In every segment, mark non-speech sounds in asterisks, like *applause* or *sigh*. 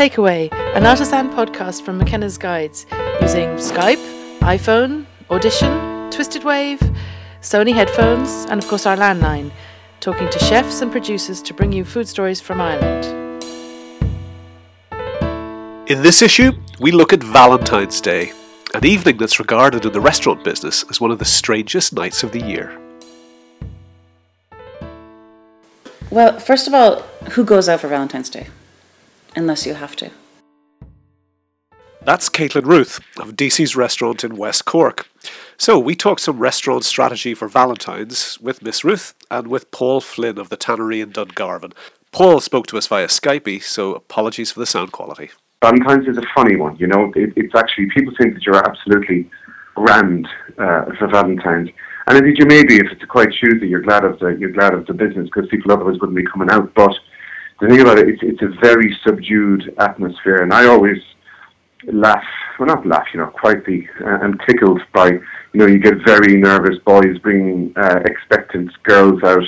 Takeaway, an artisan podcast from McKenna's Guides, using Skype, iPhone, Audition, Twisted Wave, Sony headphones, and of course our landline, talking to chefs and producers to bring you food stories from Ireland. In this issue, we look at Valentine's Day, an evening that's regarded in the restaurant business as one of the strangest nights of the year. Well, first of all, who goes out for Valentine's Day? Unless you have to. That's Caitlin Ruth of Deasy's restaurant in West Cork. So we talked some restaurant strategy for Valentine's with Miss Ruth and with Paul Flynn of the Tannery in Dungarvan. Paul spoke to us via Skype, so apologies for the sound quality. Valentine's is a funny one, you know. It, it's actually people think that you're absolutely grand uh, for Valentine's, and indeed you may be if it's a quiet Tuesday. You're glad of the you're glad of the business because people otherwise wouldn't be coming out. But the thing about it, it's it's a very subdued atmosphere, and I always laugh, well not laugh, you know, quietly uh, and tickled by, you know, you get very nervous boys bringing uh, expectant girls out,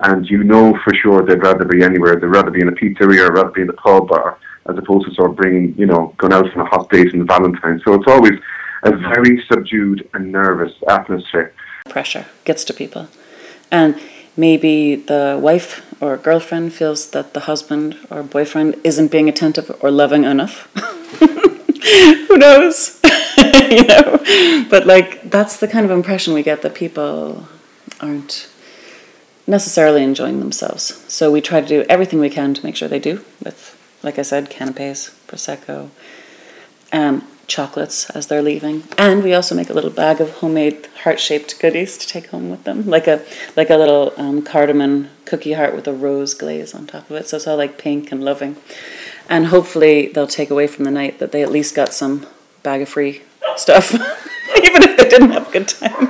and you know for sure they'd rather be anywhere. They'd rather be in a pizzeria or rather be in a pub or as opposed to sort of bringing, you know, going out on a hot date in Valentine's. So it's always a very subdued and nervous atmosphere. Pressure gets to people. And maybe the wife or girlfriend feels that the husband or boyfriend isn't being attentive or loving enough. *laughs* Who knows? *laughs* you know? But like that's the kind of impression we get that people aren't necessarily enjoying themselves. So we try to do everything we can to make sure they do with like I said, canapes, prosecco, um, chocolates as they're leaving, and we also make a little bag of homemade heart-shaped goodies to take home with them, like a like a little um, cardamom cookie heart with a rose glaze on top of it. So it's all like pink and loving, and hopefully they'll take away from the night that they at least got some bag of free stuff, *laughs* even if they didn't have a good time.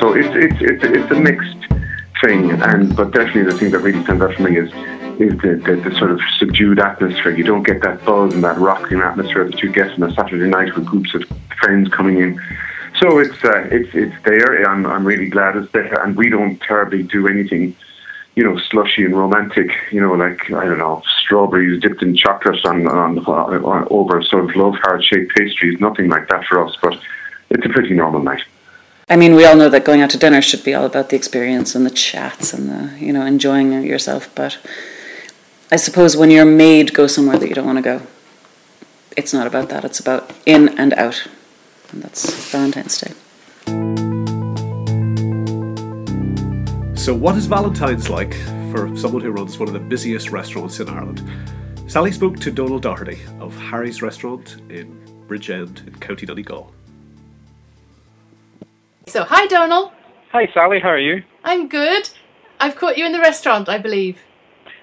So it's it's it's, it's a mixed thing, and but definitely the thing that really stands out for me is is the, the, the, sort of subdued atmosphere. You don't get that buzz and that rocking atmosphere that you get on a Saturday night with groups of friends coming in. So it's uh, it's it's there. I'm I'm really glad it's there, and we don't terribly do anything, you know, slushy and romantic. You know, like I don't know, strawberries dipped in chocolate on on, on over sort of love heart shaped pastries. Nothing like that for us, but it's a pretty normal night. I mean, we all know that going out to dinner should be all about the experience and the chats and the, you know, enjoying yourself. But I suppose when you're made go somewhere that you don't want to go, it's not about that. It's about in and out. And that's Valentine's Day. So, what is Valentine's like for someone who runs one of the busiest restaurants in Ireland? Sally spoke to Donal Doherty of Harry's Restaurant in Bridgend in County Donegal. So, hi, Donal. Hi, Sally. How are you? I'm good. I've caught you in the restaurant, I believe.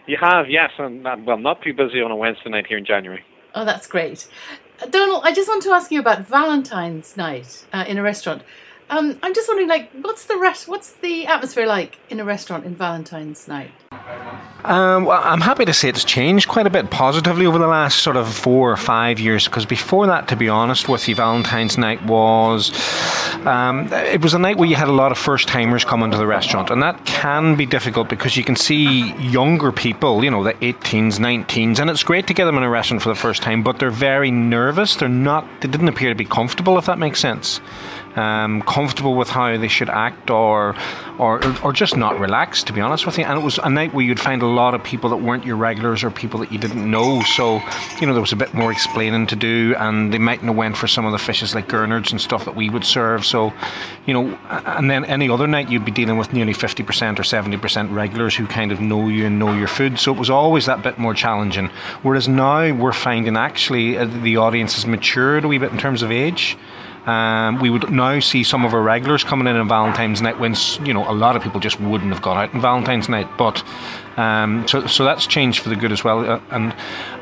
You have, yes, and not, well, not too busy on a Wednesday night here in January. Oh, that's great. Donal, I just want to ask you about Valentine's night uh, in a restaurant. Um, I'm just wondering, like, what's the? What's the atmosphere like in a restaurant in Valentine's night? Um, well, I'm happy to say it's changed quite a bit positively over the last sort of four or five years. Because before that, to be honest with you, Valentine's night was um, it was a night where you had a lot of first timers coming to the restaurant, and that can be difficult because you can see younger people, you know, the 18s, 19s, and it's great to get them in a restaurant for the first time, but they're very nervous. They're not. They didn't appear to be comfortable, if that makes sense um, comfortable with how they should act or, or or just not relaxed to be honest with you. And it was a night where you'd find a lot of people that weren't your regulars or people that you didn't know. So you know there was a bit more explaining to do and they mightn't have went for some of the fishes like gurnards and stuff that we would serve. So you know and then any other night you'd be dealing with nearly 50% or 70% regulars who kind of know you and know your food. So it was always that bit more challenging. Whereas now we're finding actually uh, the audience has matured a wee bit in terms of age um, we would now see some of our regulars coming in on Valentine's night when you know a lot of people just wouldn't have gone out on Valentine's night. But Um, so, so that's changed for the good as well. Uh, and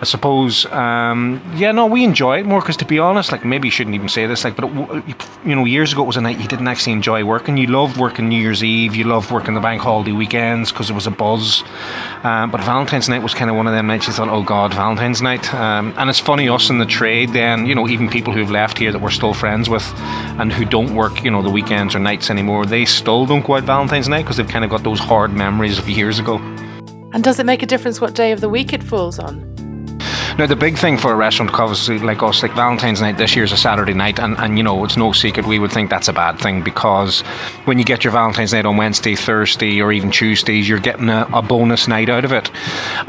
I suppose, um, yeah, no, we enjoy it more because to be honest, like maybe you shouldn't even say this, like, but it, you know, years ago it was a night you didn't actually enjoy working. You loved working New Year's Eve, you loved working the bank holiday weekends because it was a buzz. Um, but Valentine's night was kind of one of them nights you thought, oh God, Valentine's night. Um, and it's funny, us in the trade, then, you know, even people who've left here that we're still friends with and who don't work, you know, the weekends or nights anymore, they still don't go out Valentine's night because they've kind of got those hard memories of years ago. And does it make a difference what day of the week it falls on? Now, the big thing for a restaurant, obviously, like us, like Valentine's night this year is a Saturday night, and, and you know, it's no secret we would think that's a bad thing because when you get your Valentine's night on Wednesday, Thursday, or even Tuesdays, you're getting a, a bonus night out of it.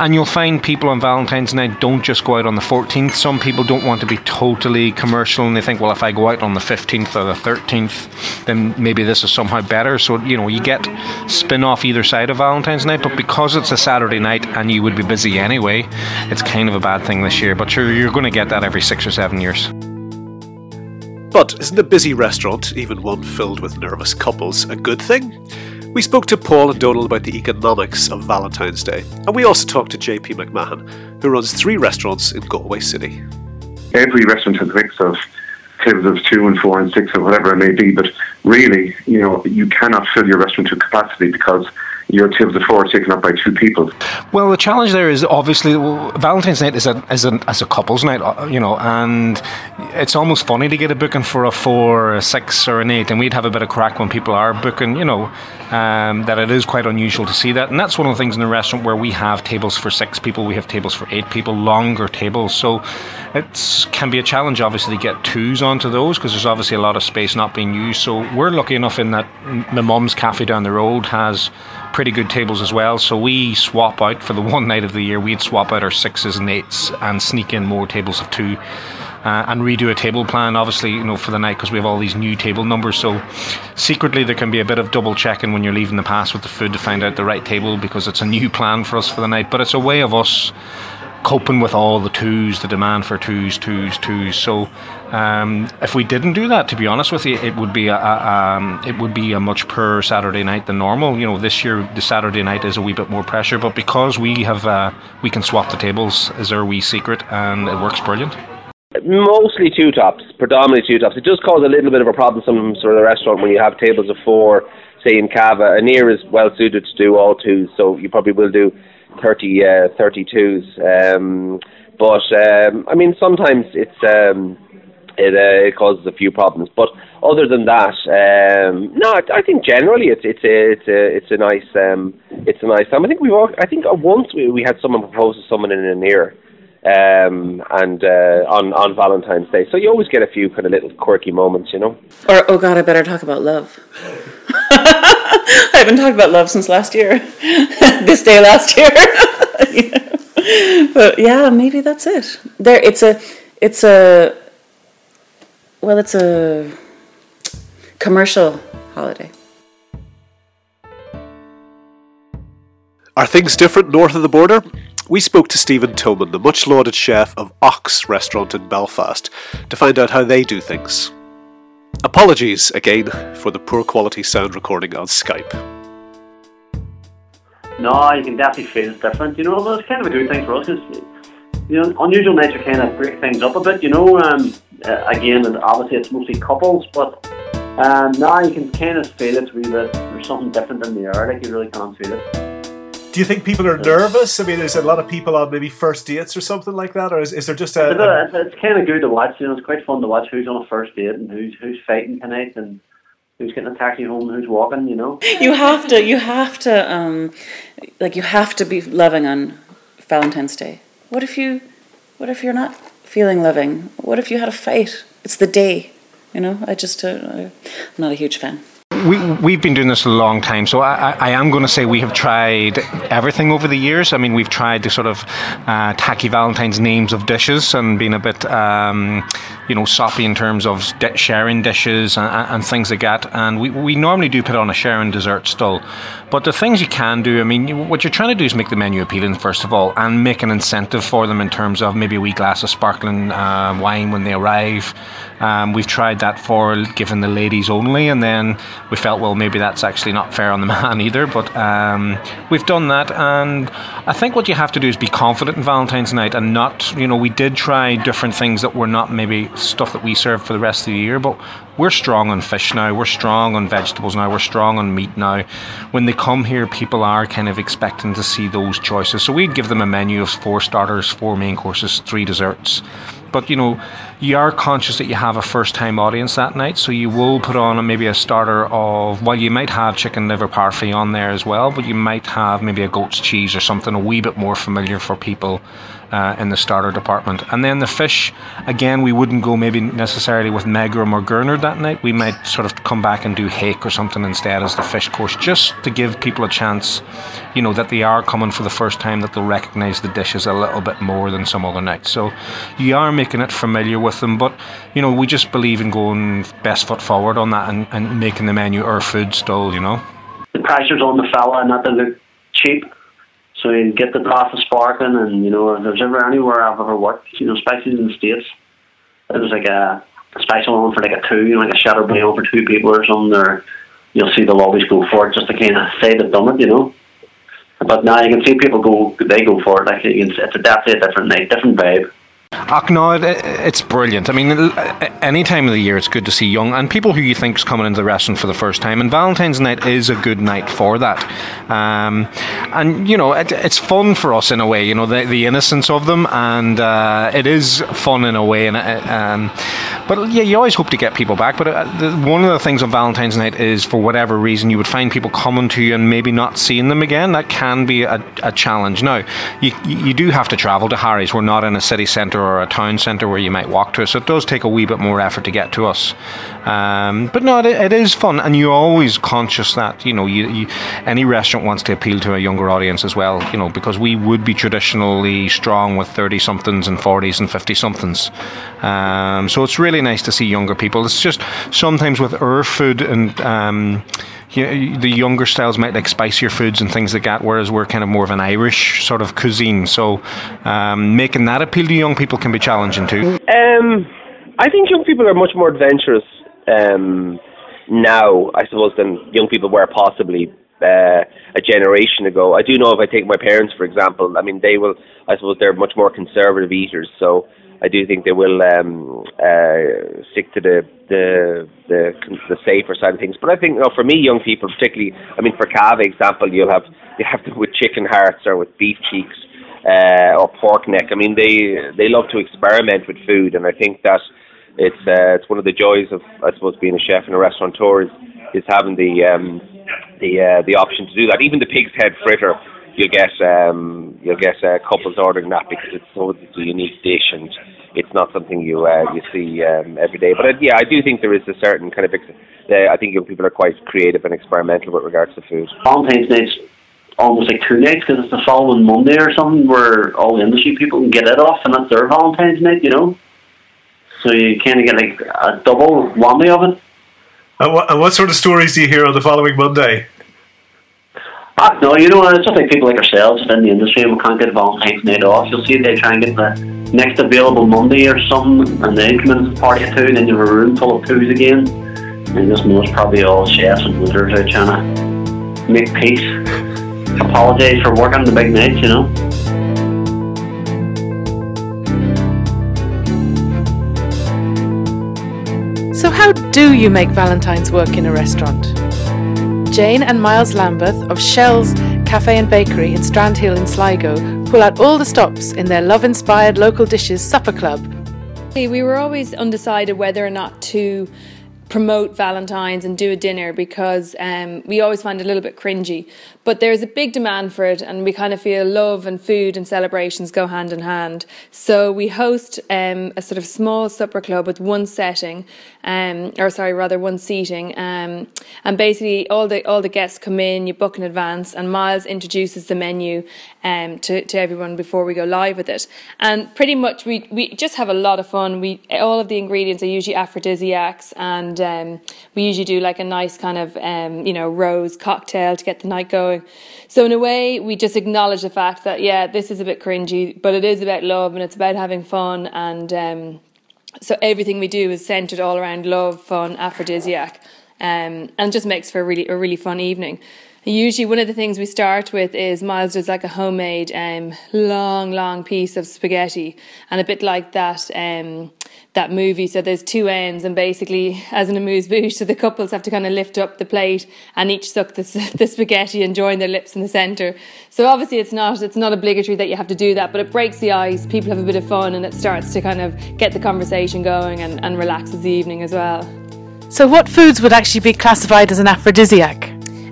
And you'll find people on Valentine's night don't just go out on the 14th. Some people don't want to be totally commercial and they think, well, if I go out on the 15th or the 13th, then maybe this is somehow better. So, you know, you get spin off either side of Valentine's night, but because it's a Saturday night and you would be busy anyway, it's kind of a bad thing this year, but sure, you're going to get that every six or seven years. But isn't a busy restaurant, even one filled with nervous couples, a good thing? We spoke to Paul and Donal about the economics of Valentine's Day, and we also talked to JP McMahon, who runs three restaurants in Galway City. Every restaurant has a mix of tables of two and four and six or whatever it may be, but really, you know, you cannot fill your restaurant to capacity because your tables of the four taken up by two people. Well, the challenge there is obviously well, Valentine's night is a a, as a couples night, uh, you know, and it's almost funny to get a booking for a four, a six, or an eight, and we'd have a bit of crack when people are booking, you know, um, that it is quite unusual to see that, and that's one of the things in the restaurant where we have tables for six people, we have tables for eight people, longer tables, so it can be a challenge obviously to get twos onto those because there's obviously a lot of space not being used. So we're lucky enough in that my mum's cafe down the road has pretty good tables as well. So we swap out for the *laughs* one night of the year, we'd swap out our sixes and eights and sneak in more tables of two. Uh, and redo a table plan, obviously, you know, for the night because we have all these new table numbers. So secretly, there can be a bit of double checking when you're leaving the pass with the food to find out the right table because it's a new plan for us for the night. But it's a way of us coping with all the twos, the demand for twos, twos, twos. So um, if we didn't do that, to be honest with you, it would be a, a um, it would be a much poorer Saturday night than normal. You know, this year the Saturday night is a wee bit more pressure, but because we have uh, we can swap the tables is our wee secret, and it works brilliant. Mostly two tops, predominantly two tops. It does cause a little bit of a problem some sort of restaurant when you have tables of four, say in Cava. Aniar is well suited to do all twos, so you probably will do 30, uh, 32s. Um, but um, I mean, sometimes it's um, it, uh, it causes a few problems. But other than that, um, no, I, think generally it's it's a it's a it's a nice um, it's a nice time. I think we all. I think once we, we had someone propose to someone in Aniar. Um, and uh, on on Valentine's Day, so you always get a few kind of little quirky moments, you know. Or oh god, I better talk about love. *laughs* *laughs* I haven't talked about love since last year. *laughs* this day last year. *laughs* But yeah, maybe that's it. There it's a it's a well, it's a commercial holiday. Are things different north of the border? We spoke to Stephen Toman, the much lauded chef of Ox restaurant in Belfast, to find out how they do things. Apologies again for the poor quality sound recording on Skype. No, you can definitely feel it's different. You know, it's kind of a good thing for us. Cause, you know, unusual nature kind of break things up a bit. You know, um, uh, again, and obviously it's mostly couples, but um, now you can kind of feel it a wee bit. There's something different in the air. Like you really can't feel it. Do you think people are nervous? I mean, is a lot of people on maybe first dates or something like that, or is, is there just a? It's, a, it's, it's kind of good to watch. You know, it's quite fun to watch who's on a first date and who's who's fighting tonight and who's getting a taxi home and who's walking. You know, you have to, you have to, um, like you have to be loving on Valentine's Day. What if you, what if you're not feeling loving? What if you had a fight? It's the day. You know, I just, uh, I'm not a huge fan we, we've been doing this a long time, so I, I am going to say we have tried everything over the years. I mean, we've tried the sort of uh, tacky Valentine's names of dishes and been a bit, um, you know, soppy in terms of di- sharing dishes and, and, things like that. And we, we normally do put on a sharing dessert still. But the things you can do, I mean, what you're trying to do is make the menu appealing, first of all, and make an incentive for them in terms of maybe a wee glass of sparkling uh, wine when they arrive Um, we've tried that for giving the ladies only, and then we felt, well, maybe that's actually not fair on the *laughs* man either. But um, we've done that, and I think what you have to do is be confident in Valentine's night and not, you know, we did try different things that were not maybe stuff that we serve for the rest of the year, but we're strong on fish now, we're strong on vegetables now, we're strong on meat now. When they come here, people are kind of expecting to see those choices. So we'd give them a menu of four starters, four main courses, three desserts. But you know, you are conscious that you have a first time audience that night, so you will put on maybe a starter of, well, you might have chicken liver parfait on there as well, but you might have maybe a goat's cheese or something a wee bit more familiar for people uh, in the starter department. And then the fish, again, we wouldn't go maybe necessarily with megrim or gurnard that night. We might sort of come back and do hake or something instead as the fish course, just to give people a chance, you know, that they are coming for the first time, that they'll recognise the dishes a little bit more than some other nights. So you are making it familiar with them, but, you know, we just believe in going best foot forward on that and, and making the menu our food still, you know. The pressure's on the fella and not to look cheap so you get the glass of sparkling, and you know, if there's ever anywhere I've ever worked, you know, especially in the states, it was like a, special one for like a two, you know, like a shadow meal for two people or something. Or you'll see they'll always go for it just to kind of say they've done it, you know. But now you can see people go, they go for it. Like it's a definitely a different night, different vibe. Ach, no, it, it's brilliant. I mean, any time of the year, it's good to see young and people who you think is coming into the restaurant for the first time. And Valentine's night is a good night for that. Um, and you know, it, it's fun for us in a way. You know, the, the innocence of them, and uh, it is fun in a way. And uh, um, but yeah, you always hope to get people back. But uh, the, one of the things on Valentine's night is, for whatever reason, you would find people coming to you and maybe not seeing them again. That can be a, a challenge. Now, you you do have to travel to Harry's. We're not in a city centre or a town centre where you might walk to us. So it does take a wee bit more effort to get to us. Um, but no, it, it is fun, and you're always conscious that you know you, you, any restaurant wants to appeal to a younger audience as well. You know because we would be traditionally strong with thirty somethings and forties and fifty somethings. Um, so it's really nice to see younger people. It's just sometimes with our food and. Um, you the younger styles might like spicier foods and things like that, whereas we're kind of more of an Irish sort of cuisine. So um, making that appeal to young people can be challenging too. Um, I think young people are much more adventurous um, now, I suppose, than young people were possibly uh, a generation ago. I do know if I take my parents, for example, I mean, they will, I suppose, they're much more conservative eaters. So I do think they will um, uh, stick to the, the the the safer side of things. But I think you know, for me, young people, particularly, I mean, for Cava example, you'll have you have them with chicken hearts or with beef cheeks uh, or pork neck. I mean, they they love to experiment with food, and I think that it's uh, it's one of the joys of I suppose being a chef and a restaurateur is is having the um, the uh, the option to do that. Even the pig's head fritter you'll get um, you'll get uh, couples ordering that because it's so it's a unique dish and it's not something you uh, you see um, every day. But uh, yeah, I do think there is a certain kind of ex- uh, I think young people are quite creative and experimental with regards to food. Valentine's Night's almost like two nights because it's the following Monday or something where all the industry people can get it off and that's their Valentine's Night, you know. So you kind of get like a double whammy of it. And what, and what sort of stories do you hear on the following Monday? No, you know, it's just like people like ourselves in the industry we can't get Valentine's Night off. You'll see they try and get the next available Monday or something, and then come in party at two, and then you have a room full of twos again. And know it's probably all chefs and waiters out trying to make peace. *laughs* Apologise for working the big nights, you know. So, how do you make Valentine's work in a restaurant? Jane and Miles Lamberth of Shell's Cafe and Bakery in Strandhill in Sligo pull out all the stops in their love inspired local dishes supper club. We were always undecided whether or not to promote Valentine's and do a dinner because um, we always find it a little bit cringy. But there's a big demand for it, and we kind of feel love and food and celebrations go hand in hand. So we host um, a sort of small supper club with one setting, um, or sorry, rather one seating, um, and basically all the all the guests come in, you book in advance, and Miles introduces the menu um, to to everyone before we go live with it. And pretty much we we just have a lot of fun. We all of the ingredients are usually aphrodisiacs, and um, we usually do like a nice kind of um, you know rose cocktail to get the night going. So in a way, we just acknowledge the fact that yeah, this is a bit cringy, but it is about love and it's about having fun and. Um, so everything we do is centered all around love, fun, aphrodisiac, um, and just makes for a really a really fun evening. Usually, one of the things we start with is Miles does like a homemade um, long, long piece of spaghetti, and a bit like that um, that movie. So there's two ends, and basically, as an amuse bouche, so the couples have to kind of lift up the plate and each suck the, *laughs* the spaghetti and join their lips in the center. So obviously, it's not it's not obligatory that you have to do that, but it breaks the ice. People have a bit of fun, and it starts to kind of get the conversation going and, and relaxes the evening as well. So, what foods would actually be classified as an aphrodisiac?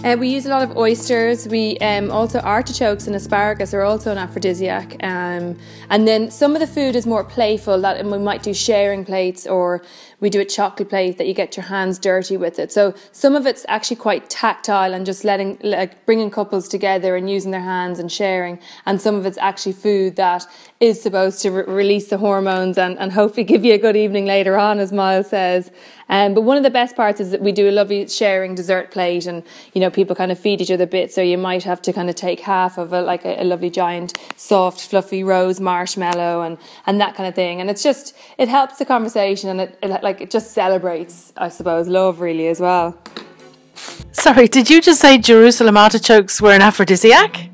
Uh, we use a lot of oysters. We um, also artichokes and asparagus are also an aphrodisiac. Um, and then some of the food is more playful. That we might do sharing plates, or we do a chocolate plate that you get your hands dirty with it. So some of it's actually quite tactile and just letting, like, bringing couples together and using their hands and sharing. And some of it's actually food that is supposed to re- release the hormones and, and hopefully give you a good evening later on, as Miles says. Um, but one of the best parts is that we do a lovely sharing dessert plate, and you know people kind of feed each other bits. So you might have to kind of take half of a like a, a lovely giant soft fluffy rose marshmallow and and that kind of thing. And it's just it helps the conversation, and it, it like it just celebrates, I suppose, love really as well. Sorry, did you just say Jerusalem artichokes were an aphrodisiac?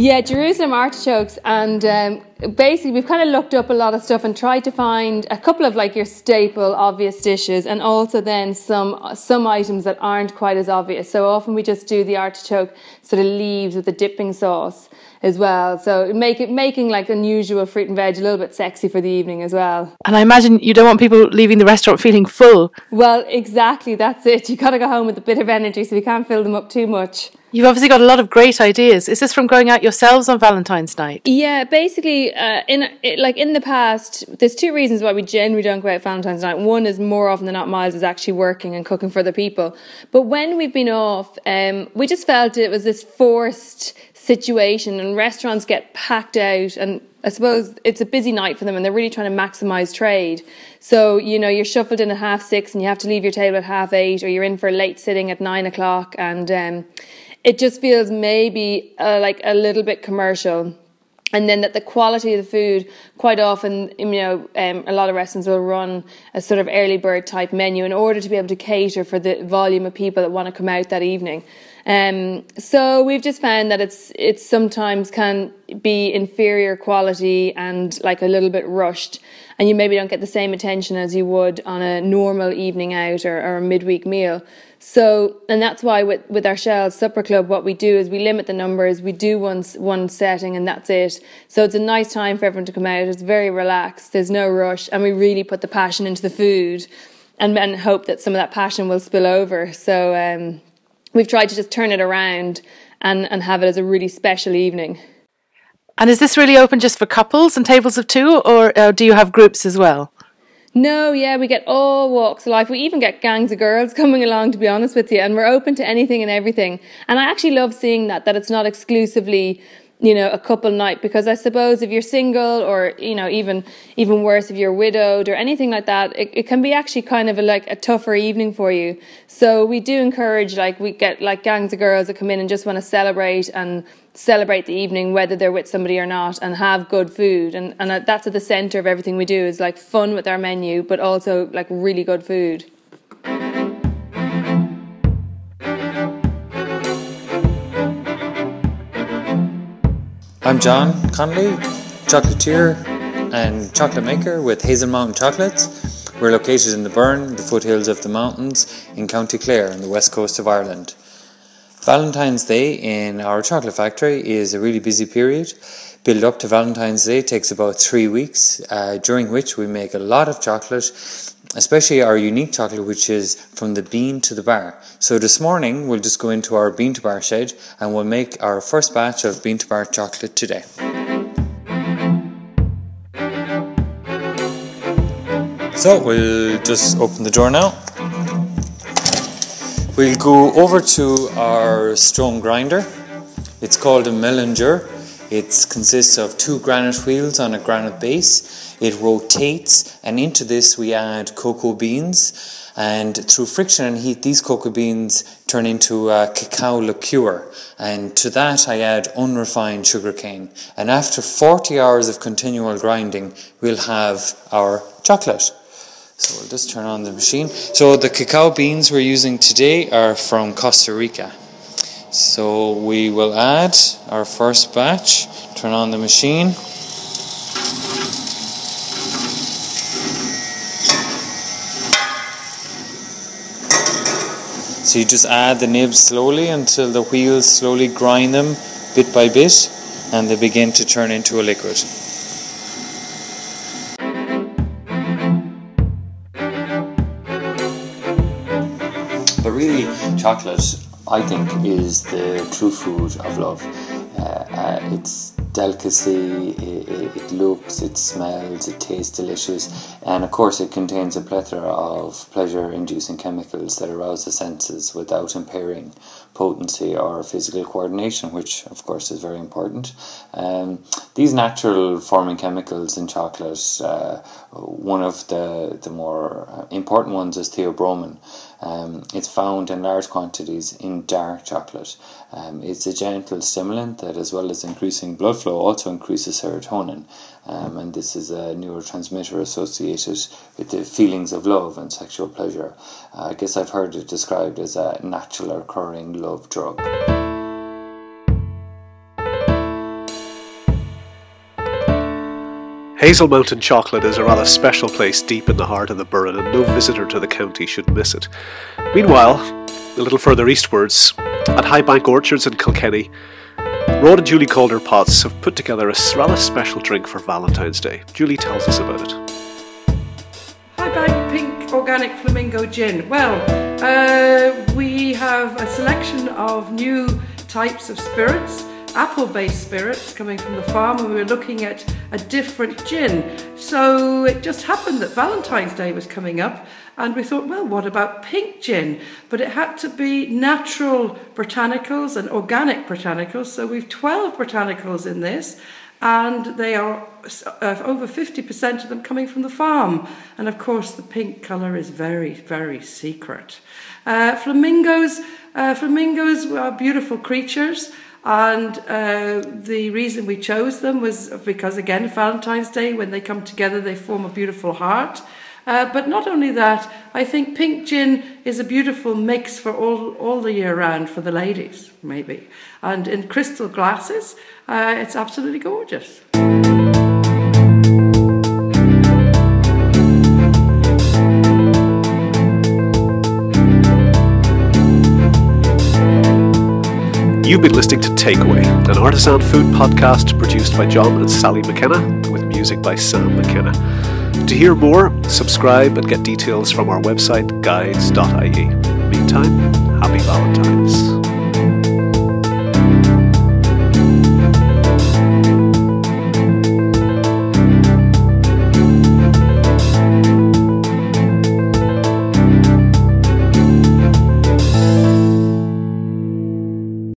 Yeah, Jerusalem artichokes, and um, basically we've kind of looked up a lot of stuff and tried to find a couple of like your staple obvious dishes, and also then some some items that aren't quite as obvious. So often we just do the artichoke sort of leaves with the dipping sauce as well. So make it making like unusual fruit and veg a little bit sexy for the evening as well. And I imagine you don't want people leaving the restaurant feeling full. Well, exactly. That's it. You got to go home with a bit of energy, so we can't fill them up too much. You've obviously got a lot of great ideas. Is this from going out yourselves on Valentine's night? Yeah, basically, uh, in it, like in the past, there's two reasons why we generally don't go out Valentine's night. One is more often than not, Miles is actually working and cooking for other people. But when we've been off, um, we just felt it was this forced situation, and restaurants get packed out and I suppose it's a busy night for them and they're really trying to maximize trade. So, you know, you're shuffled in at half six and you have to leave your table at half eight or you're in for a late sitting at nine o'clock and um, it just feels maybe uh, like a little bit commercial and then that the quality of the food quite often you know um, a lot of restaurants will run a sort of early bird type menu in order to be able to cater for the volume of people that want to come out that evening um, so we've just found that it's it's sometimes can be inferior quality and like a little bit rushed and you maybe don't get the same attention as you would on a normal evening out or, or a midweek meal so, and that's why with, with our Shell Supper Club, what we do is we limit the numbers. We do one, one setting and that's it. So it's a nice time for everyone to come out. It's very relaxed. There's no rush. And we really put the passion into the food and, and hope that some of that passion will spill over. So, um, we've tried to just turn it around and, and have it as a really special evening. And is this really open just for couples and tables of two, or uh, do you have groups as well? No, yeah, we get all walks of life. We even get gangs of girls *laughs* coming along, to be honest with you, and we're open to anything and everything. And I actually love seeing that, that it's not exclusively you know a couple night because i suppose if you're single or you know even even worse if you're widowed or anything like that it, it can be actually kind of a, like a tougher evening for you. So we do encourage like we get like gangs of girls that come in and just want to celebrate and celebrate the evening whether they're with somebody or not and have good food. And and uh, that's at the center of everything we do is like fun with our menu but also like really good food I'm John Connolly, chocolatier and chocolate maker with Hazel Mountain Chocolates. We're located in the Burren, the foothills of the mountains in County Clare on the west coast of Ireland. Valentine's Day in our chocolate factory is a really busy period. Build up to Valentine's Day takes about three weeks, uh, during which we make a lot of chocolate especially our unique chocolate, which is from the bean to the bar. So this morning, we'll just go into our bean to bar shed and we'll make our first batch of bean to bar chocolate today. So we'll just open the door now. We'll go over to our stone grinder. It's called a Melanger. It consists of two granite wheels on a granite base it rotates, and into this we add cocoa beans. And through friction and heat, these cocoa beans turn into a cacao liqueur. And to that, I add unrefined sugarcane. And after 40 hours of continual grinding, we'll have our chocolate. So we'll just turn on the machine. So the cacao beans we're using today are from Costa Rica. So we will add our first batch, turn on the machine. So you just add the nibs slowly until the wheels slowly grind them bit by bit and they begin to turn into a liquid. But really, chocolate, I think, is the true food of love. Uh, uh, it's delicacy, it, it, looks, it smells, it tastes delicious, and of course, it contains a plethora of pleasure inducing chemicals that arouse the senses without impairing potency or physical coordination, which of course is very important. Um, these natural forming chemicals in chocolate, uh, one of the, the more important ones is theobromine. Um, it's found in large quantities in dark chocolate. Um, it's a gentle stimulant that, as well as increasing blood flow, also increases serotonin. Um, and this is a neurotransmitter associated with the feelings of love and sexual pleasure. Uh, I guess I've heard it described as a natural occurring love drug. Hazel Mountain Chocolate is a rather special place deep in the heart of the Burren, and no visitor to the county should miss it. Meanwhile, a little further eastwards, at Highbank Orchards in Kilkenny, Rod and Julie Calder Potts have put together a rather special drink for Valentine's Day. Julie tells us about it. Highbank Pink Organic Flamingo Gin. Well, uh, we have a selection of new types of spirits apple based spirits coming from the farm, and we were looking at a different gin. So it just happened that Valentine's Day was coming up, and we thought, well, what about pink gin? But it had to be natural botanicals and organic botanicals. So we've 12 botanicals in this, and they are uh, over 50% of them coming from the farm. And of course, the pink colour is very, very secret. Uh, flamingos, uh, flamingos are beautiful creatures. And uh, the reason we chose them was because, again, Valentine's Day, when they come together, they form a beautiful heart. Uh, but not only that, I think pink gin is a beautiful mix for all, all the year round for the ladies, maybe. And in crystal glasses, uh, it's absolutely gorgeous. You've been listening to Takeaway, an artisan food podcast produced by John and Sally McKenna with music by Sam McKenna. To hear more, subscribe and get details from our website guides.ie. Meantime, happy Valentine's.